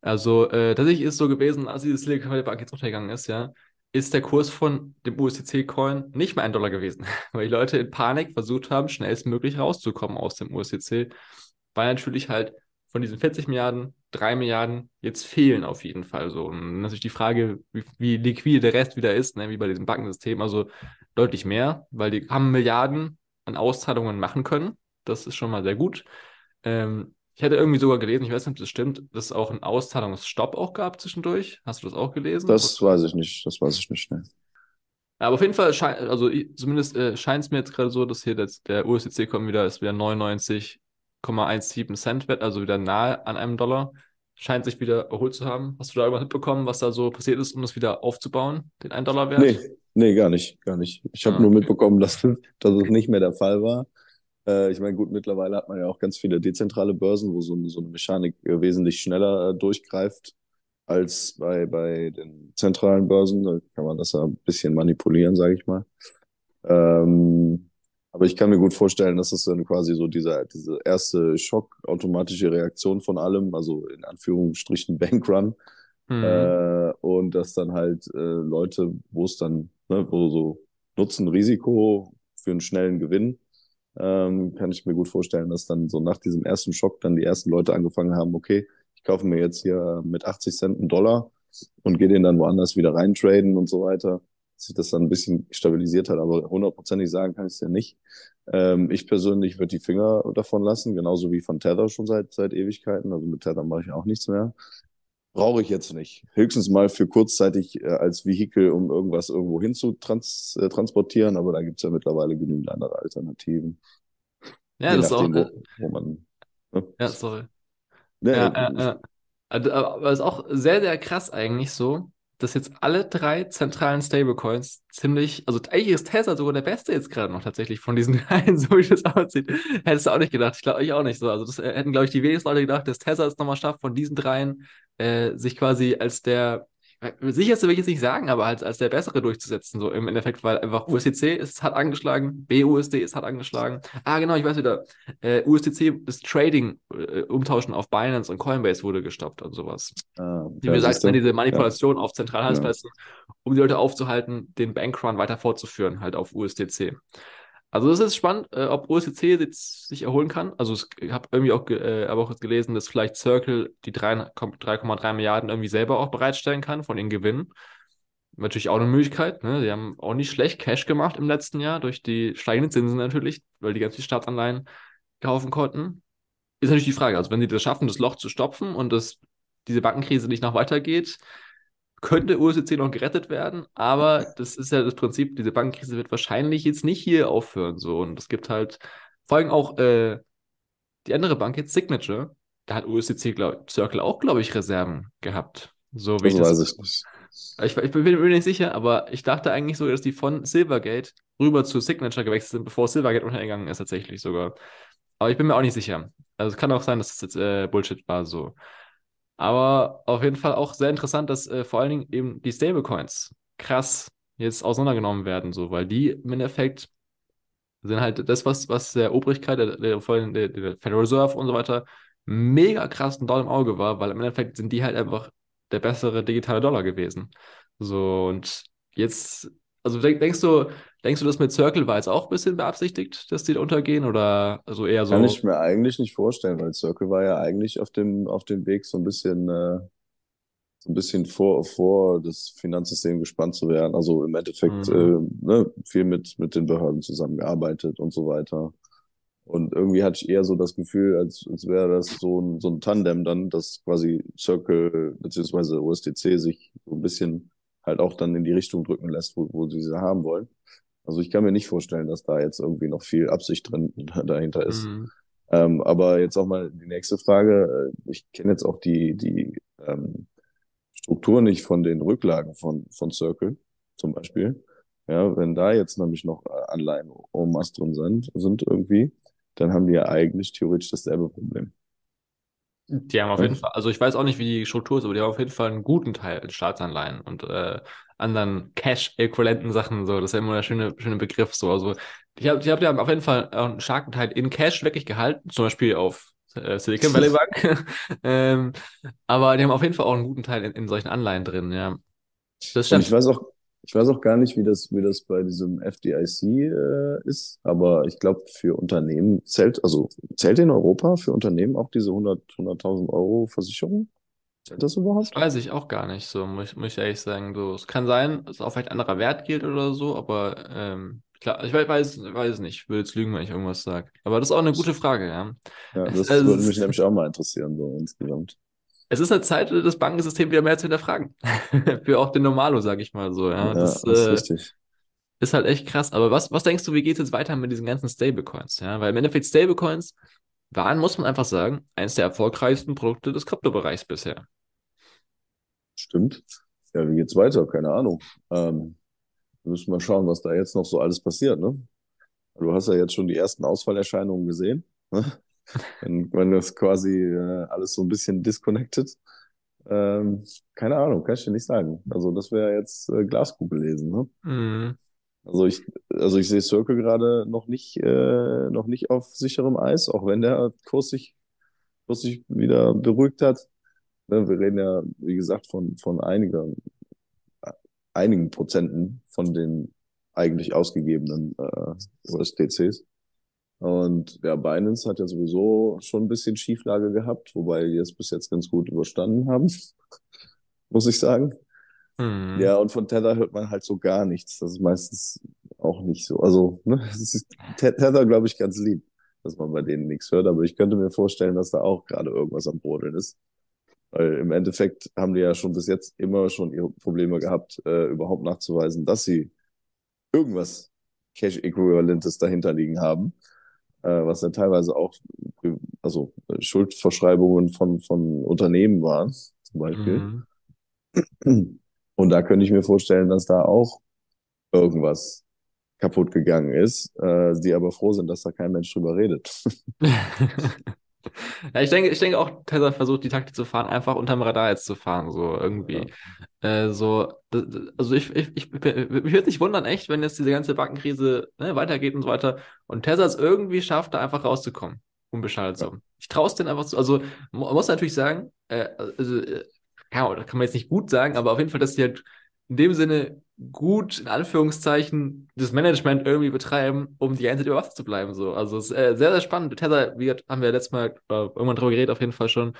Also, äh, tatsächlich ist es so gewesen, als diese Silicon Valley Bank jetzt untergegangen ist, ja, ist der Kurs von dem USDC-Coin nicht mehr ein Dollar gewesen, weil die Leute in Panik versucht haben, schnellstmöglich rauszukommen aus dem USDC, weil natürlich halt von diesen 40 Milliarden 3 Milliarden jetzt fehlen auf jeden Fall so. Und natürlich die Frage, wie, wie liquide der Rest wieder ist, ne, wie bei diesem Bankensystem, also deutlich mehr, weil die haben Milliarden an Auszahlungen machen können. Das ist schon mal sehr gut. Ähm, ich hatte irgendwie sogar gelesen, ich weiß nicht, ob das stimmt, dass es auch einen Auszahlungsstopp auch gab zwischendurch. Hast du das auch gelesen? Das weiß ich nicht, das weiß ich nicht. Ne. Aber auf jeden Fall, scheint, also zumindest äh, scheint es mir jetzt gerade so, dass hier das, der USDC-Coin wieder ist wieder 99,17 Cent wert, also wieder nahe an einem Dollar. Scheint sich wieder erholt zu haben. Hast du da irgendwas mitbekommen, was da so passiert ist, um das wieder aufzubauen, den 1-Dollar-Wert? Nee, nee, gar nicht, gar nicht. Ich habe Ah, nur okay. mitbekommen, dass, dass es nicht mehr der Fall war. Äh, ich meine, gut, mittlerweile hat man ja auch ganz viele dezentrale Börsen, wo so, eine- so eine Mechanik äh, wesentlich schneller äh, durchgreift als bei, bei den zentralen Börsen. Da kann man das ja ein bisschen manipulieren, sage ich mal. Ähm, aber ich kann mir gut vorstellen, dass es dann quasi so dieser, diese erste Schock, automatische Reaktion von allem, also in Anführungsstrichen Bankrun, Hm. äh, und dass dann halt äh, Leute, wo es dann, ne, wo so Nutzen, Risiko für einen schnellen Gewinn, ähm, kann ich mir gut vorstellen, dass dann so nach diesem ersten Schock dann die ersten Leute angefangen haben, okay, ich kaufe mir jetzt hier mit 80 Cent einen Dollar und gehe den dann woanders wieder reintraden und so weiter, sich das dann ein bisschen stabilisiert hat, aber hundertprozentig sagen kann ich es ja nicht. Ähm, ich persönlich würde die Finger davon lassen, genauso wie von Tether schon seit, seit Ewigkeiten. Also mit Tether mache ich auch nichts mehr. Brauche ich jetzt nicht. Höchstens mal für kurzzeitig äh, als Vehikel, um irgendwas irgendwo hin zu trans äh, transportieren, aber da gibt's ja mittlerweile genügend andere Alternativen. Ja, Je das ist auch. nachdem, Äh, wo, wo man. Ne? ja, sorry. Ne, Ja, ja, ja. Also, Aber es ist auch sehr, sehr krass eigentlich so, dass jetzt alle drei zentralen Stablecoins ziemlich, also eigentlich ist Tesla sogar der beste jetzt gerade noch tatsächlich von diesen dreien, so wie das aussieht. Hättest du auch nicht gedacht. Ich glaube, ich auch nicht so. Also das äh, hätten, glaube ich, die wenigsten Leute gedacht, dass Tesla es nochmal schafft, von diesen dreien äh, sich quasi als der, sicherste will ich jetzt nicht sagen, aber als, als der bessere durchzusetzen, so im Endeffekt, weil einfach USDC ist hart angeschlagen, BUSD ist hart angeschlagen. Ah, genau, ich weiß wieder. Äh, USDC, das Trading, äh, Umtauschen auf Binance und Coinbase wurde gestoppt und sowas. Ah, Wie ja, gesagt, siehst du? diese Manipulation auf Zentralhandelsplätzen, um die Leute aufzuhalten, den Bankrun weiter fortzuführen, halt auf USDC. Also es ist spannend, äh, ob USDC jetzt sich erholen kann. Also ich habe irgendwie auch, äh, aber auch jetzt gelesen, dass vielleicht Circle die 3 3,3 Milliarden irgendwie selber auch bereitstellen kann von den Gewinnen. Natürlich auch eine Möglichkeit. Ne? Die haben auch nicht schlecht Cash gemacht im letzten Jahr durch die steigenden Zinsen natürlich, weil die ganz viel Staatsanleihen kaufen konnten. Ist natürlich die Frage, also wenn sie das schaffen, das Loch zu stopfen und das, diese Bankenkrise nicht noch weitergeht, könnte USDC noch gerettet werden, aber das ist ja das Prinzip, diese Bankenkrise wird wahrscheinlich jetzt nicht hier aufhören. So. Und es gibt halt vor allem auch äh, die andere Bank jetzt, Signature, da hat USDC, glaub, Circle auch, glaube ich, Reserven gehabt. So wie Das ich das. weiß ich nicht. Ich, ich bin mir nicht sicher, aber ich dachte eigentlich so, dass die von Silvergate rüber zu Signature gewechselt sind, bevor Silvergate untergegangen ist, tatsächlich sogar. Aber ich bin mir auch nicht sicher. Also es kann auch sein, dass das jetzt äh, Bullshit war so. Aber auf jeden Fall auch sehr interessant, dass äh, vor allen Dingen eben die Stablecoins krass jetzt auseinandergenommen werden, so, weil die im Endeffekt sind halt das, was, was der Obrigkeit, der, der, der, der Federal Reserve und so weiter, mega krass ein Doll im Auge war, weil im Endeffekt sind die halt einfach der bessere digitale Dollar gewesen. So, und jetzt, also denk, denkst du, Denkst du, das mit Circle war jetzt auch ein bisschen beabsichtigt, dass die da untergehen oder also eher so? Kann ich mir eigentlich nicht vorstellen, weil Circle war ja eigentlich auf dem, auf dem Weg so ein bisschen, äh, so ein bisschen vor, vor das Finanzsystem gespannt zu werden. Also im Endeffekt Mhm. äh, ne, viel mit, mit den Behörden zusammengearbeitet und so weiter. Und irgendwie hatte ich eher so das Gefühl, als, als wäre das so ein, so ein Tandem dann, dass quasi Circle beziehungsweise USDC sich so ein bisschen halt auch dann in die Richtung drücken lässt, wo, wo sie sie haben wollen. Also ich kann mir nicht vorstellen, dass da jetzt irgendwie noch viel Absicht drin dahinter ist. Mhm. Ähm, aber jetzt auch mal die nächste Frage. Äh, Ich kenne jetzt auch die, die ähm, Struktur nicht von den Rücklagen von, von Circle zum Beispiel. Ja, wenn da jetzt nämlich noch äh, Anleihen en masse drin sind, sind irgendwie, dann haben die ja eigentlich theoretisch dasselbe Problem. Die haben auf Ja? jeden Fall, also ich weiß auch nicht, wie die Struktur ist, aber die haben auf jeden Fall einen guten Teil in Staatsanleihen und äh, anderen Cash-äquivalenten Sachen. So, das ist ja immer der schöne, schöne Begriff. So, also ich habe, ich hab, die haben auf jeden Fall auch einen starken Teil in Cash wirklich gehalten, zum Beispiel auf äh, Silicon Valley Bank. ähm, aber die haben auf jeden Fall auch einen guten Teil in, in solchen Anleihen drin. Ja, das Und ich stimmt. weiß auch, ich weiß auch gar nicht, wie das, wie das bei diesem FDIC äh, ist, aber ich glaube, für Unternehmen zählt, also zählt in Europa für Unternehmen auch diese 100, 100.000 Euro Versicherung? Zählt das Das überhaupt? weiß ich auch gar nicht. So, muss, ich- muss ich ehrlich sagen. So, es kann sein, dass auch vielleicht anderer Wert gilt oder so, aber ähm, klar, ich weiß, weiß, nicht. Ich will jetzt lügen, wenn ich irgendwas sage. Aber das ist auch eine gute Frage, ja. Ja, das würde mich nämlich auch mal interessieren, so insgesamt. Es ist eine Zeit, das Bankensystem wieder mehr zu hinterfragen. Für auch den Normalo, sage ich mal so, ja. Ja, Das das ist äh, richtig. ist halt echt krass. Aber was, was denkst du, wie geht es jetzt weiter mit diesen ganzen Stablecoins? Ja, weil im Endeffekt Stablecoins waren, muss man einfach sagen, eines der erfolgreichsten Produkte des Kryptobereichs bisher. Stimmt. Ja, wie geht's weiter? Keine Ahnung. Ähm, wir müssen mal schauen, was da jetzt noch so alles passiert, ne? Du hast ja jetzt schon die ersten Ausfallerscheinungen gesehen, ne? Wenn, wenn das quasi äh, alles so ein bisschen disconnected. Ähm, keine Ahnung, kann ich dir nicht sagen. Also das wäre jetzt äh, Glaskugel lesen, ne? Mhm. Also ich, also ich sehe Circle gerade noch nicht, äh, noch nicht auf sicherem Eis, auch wenn der Kurs sich, Kurs sich wieder beruhigt hat. Ne, Wir reden ja, wie gesagt, von, von einiger, einigen Prozenten von den eigentlich ausgegebenen äh, USDCs. Und ja, Binance hat ja sowieso schon ein bisschen Schieflage gehabt, wobei die es bis jetzt ganz gut überstanden haben, muss ich sagen. Mhm. Ja, und von Tether hört man halt so gar nichts. Das ist meistens auch nicht so. Also, ne, es ist Te- Tether, glaube ich, ganz lieb, dass man bei denen nichts hört. Aber ich könnte mir vorstellen, dass da auch gerade irgendwas am Brodeln ist. Weil im Endeffekt haben die ja schon bis jetzt immer schon ihre Probleme gehabt, äh, überhaupt nachzuweisen, dass sie irgendwas Cash-Äquivalentes dahinter liegen haben. Äh, was dann teilweise auch also äh, Schuldverschreibungen von, von Unternehmen waren, zum Beispiel. Mhm. Und da könnte ich mir vorstellen, dass da auch irgendwas kaputt gegangen ist, äh, die aber froh sind, dass da kein Mensch drüber redet. Ja, ich denke, ich denke auch, Tesla versucht die Taktik zu fahren, einfach unterm Radar jetzt zu fahren, so irgendwie. Äh, so, also ich, ich, ich, mich würde nicht wundern, echt, wenn jetzt diese ganze Bankenkrise ne, weitergeht und so weiter und Tesla es irgendwie schafft, da einfach rauszukommen. Unbeschadet Ja. so. Ich traue es denen einfach zu. Also, man muss natürlich sagen, äh, also, äh, ja, das kann man jetzt nicht gut sagen, aber auf jeden Fall, dass die halt in dem Sinne gut, in Anführungszeichen, das Management irgendwie betreiben, um die ganze Zeit über Wasser zu bleiben. So. Also es ist äh, sehr, sehr spannend. Tesla, wie haben wir letztes Mal äh, irgendwann drüber geredet, auf jeden Fall schon,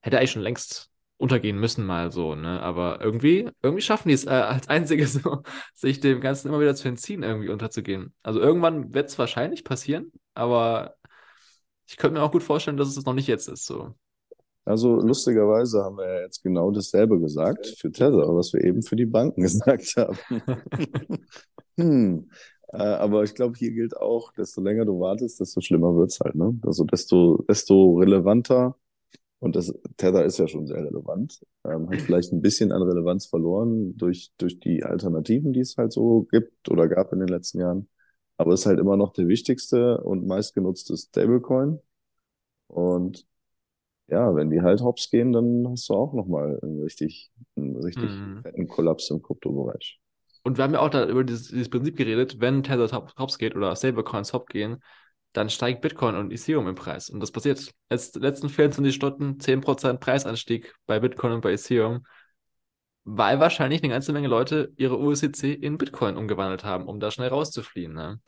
hätte eigentlich schon längst untergehen müssen, mal so, ne? Aber irgendwie, irgendwie schaffen die es äh, als einzige so, sich dem Ganzen immer wieder zu entziehen, irgendwie unterzugehen. Also irgendwann wird es wahrscheinlich passieren, aber ich könnte mir auch gut vorstellen, dass es noch nicht jetzt ist. So. Also lustigerweise haben wir ja jetzt genau dasselbe gesagt für Tether, was wir eben für die Banken gesagt haben. Hm. Äh, aber ich glaube, hier gilt auch, desto länger du wartest, desto schlimmer wird's halt, ne? Also desto, desto relevanter, und das Tether ist ja schon sehr relevant, ähm, hat vielleicht ein bisschen an Relevanz verloren durch, durch die Alternativen, die es halt so gibt oder gab in den letzten Jahren. Aber ist halt immer noch der wichtigste und meistgenutzte Stablecoin. Und ja, wenn die halt hops gehen, dann hast du auch nochmal einen richtig, einen richtig Hm. fetten Kollaps im Kryptobereich. Und wir haben ja auch da über dieses, dieses Prinzip geredet, wenn Tether hops geht oder Stablecoins hop gehen, dann steigt Bitcoin und Ethereum im Preis. Und das passiert. Jetzt, letzten 24 Stunden 10% Preisanstieg bei Bitcoin und bei Ethereum. weil wahrscheinlich eine ganze Menge Leute ihre USDC in Bitcoin umgewandelt haben, um da schnell rauszufliehen. Ne?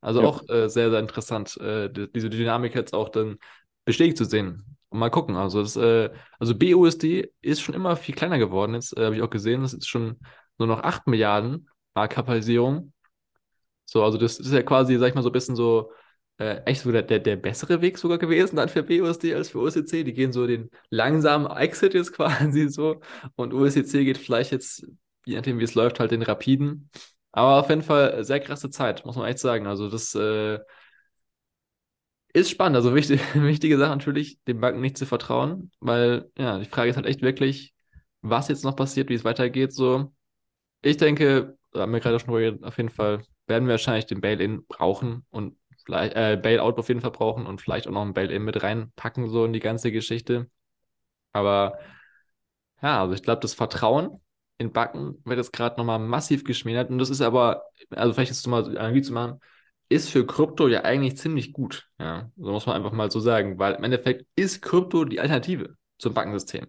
Also ja. auch äh, sehr, sehr interessant, äh, diese Dynamik jetzt auch dann bestätigt zu sehen. Mal gucken. Also, das, äh, also BUSD ist schon immer viel kleiner geworden. Jetzt äh, habe ich auch gesehen, das ist schon nur noch 8 Milliarden Marktkapitalisierung. So, also das ist ja quasi, sag ich mal, so ein bisschen so äh, echt so der, der, der bessere Weg sogar gewesen dann für BUSD als für USDC. Die gehen so den langsamen Exit jetzt quasi so und USDC geht vielleicht jetzt, je nachdem wie es läuft, halt den rapiden. Aber auf jeden Fall sehr krasse Zeit, muss man echt sagen. Also das äh, ist spannend. Also wichtig, wichtige Sache natürlich, den Banken nicht zu vertrauen, weil ja, die Frage ist halt echt wirklich, was jetzt noch passiert, wie es weitergeht. So, ich denke, da haben wir gerade schon geredet, auf jeden Fall werden wir wahrscheinlich den Bail-In brauchen und vielleicht äh, Bailout auf jeden Fall brauchen und vielleicht auch noch ein Bail-In mit reinpacken, so in die ganze Geschichte. Aber ja, also ich glaube, das Vertrauen in Backen wird jetzt gerade nochmal massiv geschmälert. Und das ist aber, also vielleicht jetzt mal Analyse zu machen, ist für Krypto ja eigentlich ziemlich gut. Ja, so muss man einfach mal so sagen, weil im Endeffekt ist Krypto die Alternative zum Bankensystem.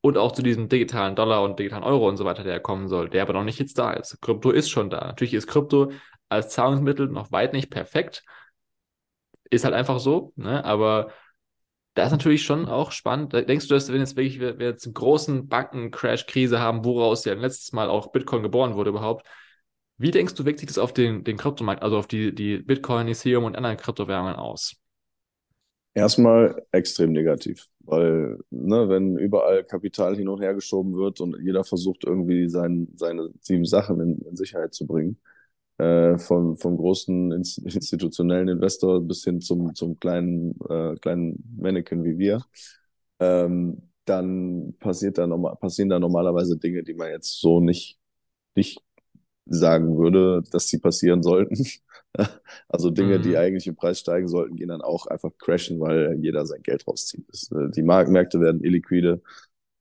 Und auch zu diesem digitalen Dollar und digitalen Euro und so weiter, der kommen soll, der aber noch nicht jetzt da ist. Krypto ist schon da. Natürlich ist Krypto als Zahlungsmittel noch weit nicht perfekt. Ist halt einfach so, ne? Aber da ist natürlich schon auch spannend. Denkst du, dass wenn jetzt wirklich wir, jetzt einen großen Banken-Crash-Krise haben, woraus ja letztes Mal auch Bitcoin geboren wurde überhaupt, wie denkst du, wirkt sich das auf den, den Kryptomarkt, also auf die, die Bitcoin, Ethereum und anderen Kryptowährungen aus? Erstmal extrem negativ, weil ne, wenn überall Kapital hin und her geschoben wird und jeder versucht irgendwie sein, seine sieben Sachen in, in Sicherheit zu bringen, äh, von, vom großen institutionellen Investor bis hin zum, zum kleinen, äh, kleinen Mannequin wie wir, ähm, dann passiert da normal, passieren da normalerweise Dinge, die man jetzt so nicht, nicht sagen würde, dass sie passieren sollten. also Dinge, mhm. die eigentlich im Preis steigen sollten, gehen dann auch einfach crashen, weil jeder sein Geld rauszieht. Äh, die Marktmärkte werden illiquide.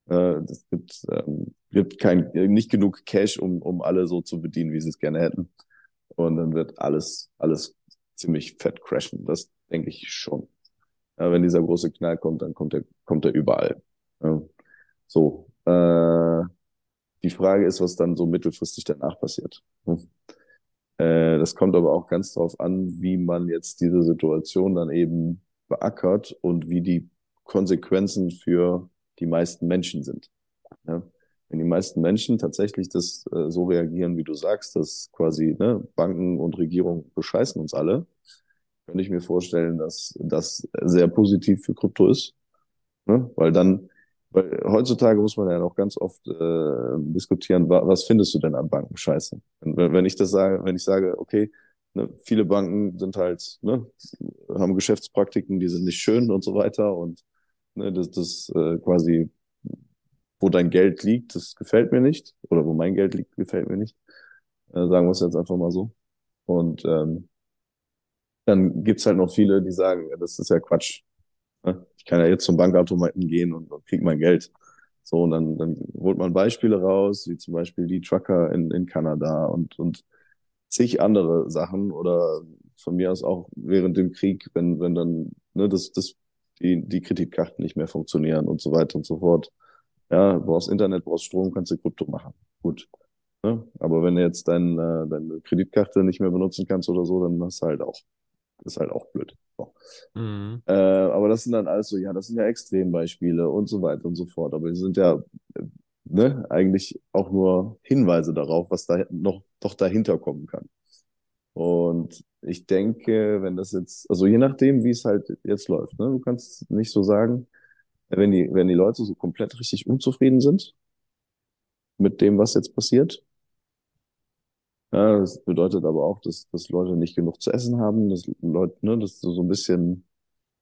Äh, es gibt, ähm, gibt kein, nicht genug Cash, um, um alle so zu bedienen, wie sie es gerne hätten. Und dann wird alles, alles ziemlich fett crashen. Das denke ich schon. wenn dieser große Knall kommt, dann kommt er, kommt er überall. so. Äh, die Frage ist, was dann so mittelfristig danach passiert. Hm. Äh, das kommt aber auch ganz darauf an, wie man jetzt diese Situation dann eben beackert und wie die Konsequenzen für die meisten Menschen sind. Ja? Wenn die meisten Menschen tatsächlich das äh, so reagieren, wie du sagst, dass quasi ne, Banken und Regierung bescheißen uns alle, könnte ich mir vorstellen, dass das sehr positiv für Krypto ist. Ne? Weil dann weil heutzutage muss man ja noch ganz oft äh, diskutieren, wa was findest du denn an Banken scheiße? Wenn, wenn ich das sage, wenn ich sage, okay, ne, viele Banken sind halt, ne, haben Geschäftspraktiken, die sind nicht schön und so weiter und ne, das, das äh, quasi, wo dein Geld liegt, das gefällt mir nicht oder wo mein Geld liegt, gefällt mir nicht. Äh, sagen wir es jetzt einfach mal so. Und ähm, dann gibt's halt noch viele, die sagen, das ist ja Quatsch. Ne? Ich kann ja jetzt zum Bankautomaten gehen und, und krieg mein Geld. So, und dann, dann holt man Beispiele raus, wie zum Beispiel die Trucker in, in Kanada und, und zig andere Sachen oder von mir aus auch während dem Krieg, wenn, wenn dann ne, das, das, die, die Kreditkarten nicht mehr funktionieren und so weiter und so fort. Ja, brauchst Internet, brauchst Strom, kannst du Krypto machen. Gut. Ne? Aber wenn du jetzt dein, äh, deine Kreditkarte nicht mehr benutzen kannst oder so, dann hast du halt auch ist halt auch blöd. So. Mhm. Äh, aber das sind dann alles so, ja, das sind ja Extrembeispiele und so weiter und so fort. Aber die sind ja äh, ne, eigentlich auch nur Hinweise darauf, was da noch doch dahinter kommen kann. Und ich denke, wenn das jetzt, also je nachdem, wie es halt jetzt läuft, ne, du kannst nicht so sagen, wenn die, wenn die Leute so komplett richtig unzufrieden sind mit dem, was jetzt passiert, ja, das bedeutet aber auch, dass, dass Leute nicht genug zu essen haben, dass Leute, ne, dass so ein bisschen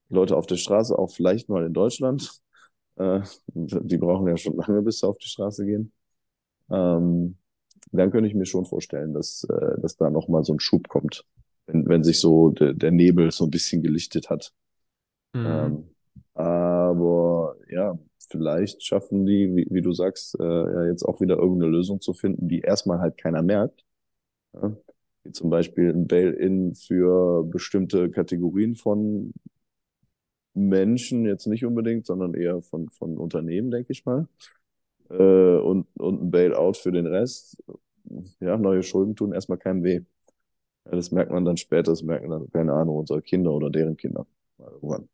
Leute auf der Straße, auch vielleicht mal in Deutschland, äh, die brauchen ja schon lange, bis sie auf die Straße gehen. Ähm, dann könnte ich mir schon vorstellen, dass, äh, dass da nochmal so ein Schub kommt, wenn, wenn sich so de, der Nebel so ein bisschen gelichtet hat. Mhm. Ähm, aber ja, vielleicht schaffen die, wie, wie du sagst, äh, ja jetzt auch wieder irgendeine Lösung zu finden, die erstmal halt keiner merkt ja? Wie zum Beispiel ein Bail-in für bestimmte Kategorien von Menschen, jetzt nicht unbedingt, sondern eher von, von Unternehmen, denke ich mal. Äh, und, und ein Bailout für den Rest. Ja, neue Schulden tun erstmal keinem weh. Ja, das merkt man dann später, das merken dann, keine Ahnung, unsere Kinder oder deren Kinder. Irgendwann.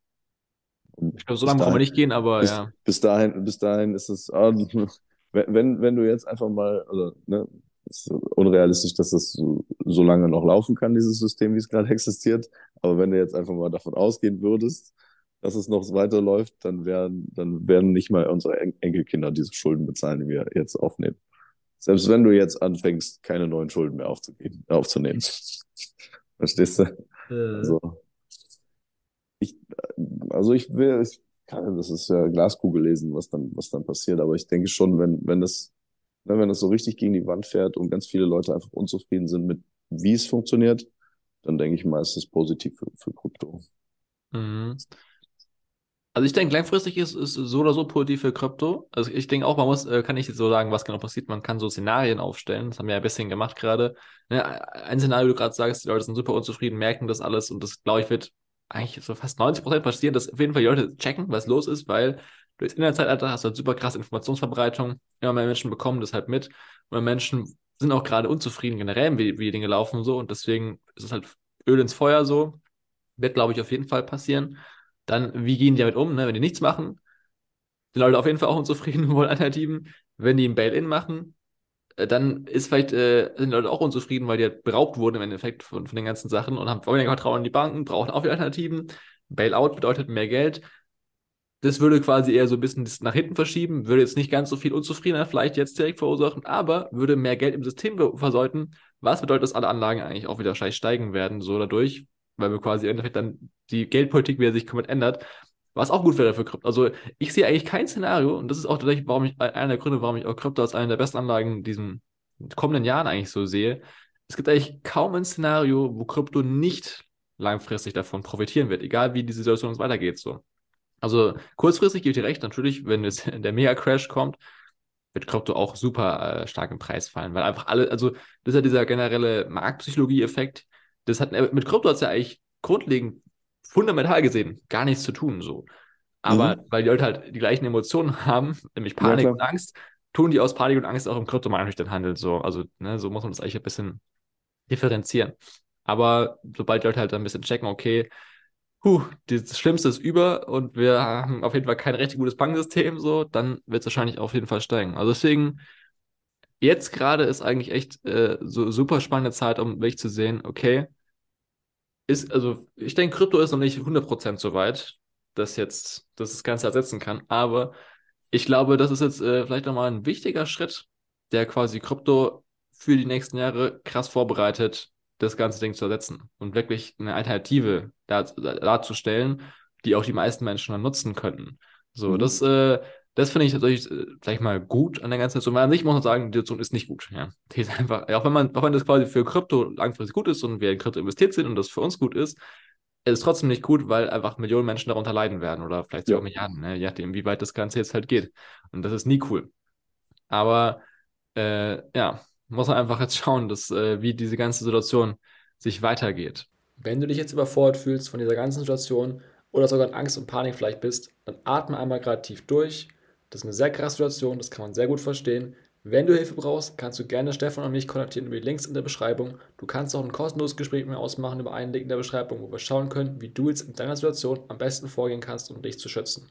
Ich glaube, so lange brauchen wir nicht gehen, aber bis, ja. Bis dahin, bis dahin ist es, ah, wenn, wenn du jetzt einfach mal, also, ne, ist unrealistisch, dass das so, so lange noch laufen kann, dieses System, wie es gerade existiert. Aber wenn du jetzt einfach mal davon ausgehen würdest, dass es noch weiterläuft, dann werden, dann werden nicht mal unsere En Enkelkinder diese Schulden bezahlen, die wir jetzt aufnehmen. Selbst wenn du jetzt anfängst, keine neuen Schulden mehr aufzugeben, aufzunehmen. Verstehst du? Äh. Also, ich, also ich will, ich kann, das ist ja Glaskugel lesen, was dann, was dann passiert, aber ich denke schon, wenn, wenn das, wenn das so richtig gegen die Wand fährt und ganz viele Leute einfach unzufrieden sind mit, wie es funktioniert, dann denke ich mal, ist das positiv für, für Krypto. Mhm. Also ich denke, langfristig ist es so oder so positiv für Krypto. Also ich denke auch, man muss, äh, kann nicht so sagen, was genau passiert. Man kann so Szenarien aufstellen. Das haben wir ja ein bisschen gemacht gerade. Ne, ein Szenario, du gerade sagst, die Leute sind super unzufrieden, merken das alles und das, glaube ich, wird eigentlich so fast 90% passieren, dass auf jeden Fall die Leute checken, was los ist, weil du jetzt in der Zeitalter hast du halt super krasse Informationsverbreitung. Immer mehr Menschen bekommen das halt mit. Und Menschen sind auch gerade unzufrieden generell, wie, wie die Dinge laufen und so. Und deswegen ist es halt Öl ins Feuer so. Wird, glaube ich, auf jeden Fall passieren. Dann, wie gehen die damit um, ne? Wenn die nichts machen, sind Leute auf jeden Fall auch unzufrieden, wollen Alternativen. Wenn die ein Bail-In machen, äh, dann ist vielleicht, äh, sind die Leute auch unzufrieden, weil die halt beraubt wurden im Endeffekt von, von den ganzen Sachen und haben weniger Vertrauen in die Banken, brauchen auch wieder Alternativen. Bailout bedeutet mehr Geld. Das würde quasi eher so ein bisschen nach hinten verschieben, würde jetzt nicht ganz so viel Unzufriedenheit vielleicht jetzt direkt verursachen, aber würde mehr Geld im System versäuten. Was bedeutet, dass alle Anlagen eigentlich auch wieder steigen werden, so dadurch, weil wir quasi im Endeffekt dann die Geldpolitik wieder sich komplett ändert, was auch gut wäre für Krypto. Also ich sehe eigentlich kein Szenario, und das ist auch tatsächlich, warum ich, einer der Gründe, warum ich auch Krypto als eine der besten Anlagen in diesen kommenden Jahren eigentlich so sehe. Es gibt eigentlich kaum ein Szenario, wo Krypto nicht langfristig davon profitieren wird, egal wie die Situation uns weitergeht. So. Also kurzfristig gebe ich dir recht, natürlich, wenn jetzt der Mega-Crash kommt, wird Krypto auch super äh, stark im Preis fallen, weil einfach alle, also das ist ja dieser generelle Marktpsychologie-Effekt, das hat mit Krypto hat es ja eigentlich grundlegend fundamental gesehen gar nichts zu tun so. Aber mhm. weil die Leute halt die gleichen Emotionen haben, nämlich Panik ja, und Angst, tun die aus Panik und Angst auch im Kryptomarkt durch den Handel so. Also, ne, so muss man das eigentlich ein bisschen differenzieren. Aber sobald die Leute halt ein bisschen checken, okay, puh, das Schlimmste ist über und wir haben auf jeden Fall kein richtig gutes Bankensystem, so, dann wird es wahrscheinlich auf jeden Fall steigen. Also deswegen, jetzt gerade ist eigentlich echt äh, so super spannende Zeit, um wirklich zu sehen, okay, ist, also ich denke, Krypto ist noch nicht 100% so weit, dass jetzt dass das Ganze ersetzen kann, aber ich glaube, das ist jetzt äh, vielleicht nochmal ein wichtiger Schritt, der quasi Krypto für die nächsten Jahre krass vorbereitet, das ganze Ding zu ersetzen und wirklich eine Alternative darzustellen, die auch die meisten Menschen dann nutzen könnten. So, mhm. das äh, das finde ich tatsächlich, äh, sag ich mal, gut an der ganzen Situation. Weil an sich muss man sagen, die Situation ist nicht gut. Ja. Die ist einfach, auch wenn man, auch wenn das quasi für Krypto langfristig gut ist und wir in Krypto investiert sind und das für uns gut ist, ist es trotzdem nicht gut, weil einfach Millionen Menschen darunter leiden werden oder vielleicht sogar ja. Milliarden, ne? je nachdem, wie weit das Ganze jetzt halt geht. Und das ist nie cool. Aber äh, ja, muss man einfach jetzt schauen, dass, äh, wie diese ganze Situation sich weitergeht. Wenn du dich jetzt überfordert fühlst von dieser ganzen Situation oder sogar in Angst und Panik vielleicht bist, dann atme einmal gerade tief durch das ist eine sehr krasse Situation, das kann man sehr gut verstehen. Wenn du Hilfe brauchst, kannst du gerne Stefan und mich kontaktieren über die Links in der Beschreibung. Du kannst auch ein kostenloses Gespräch mit mir ausmachen über einen Link in der Beschreibung, wo wir schauen können, wie du jetzt in deiner Situation am besten vorgehen kannst, um dich zu schützen.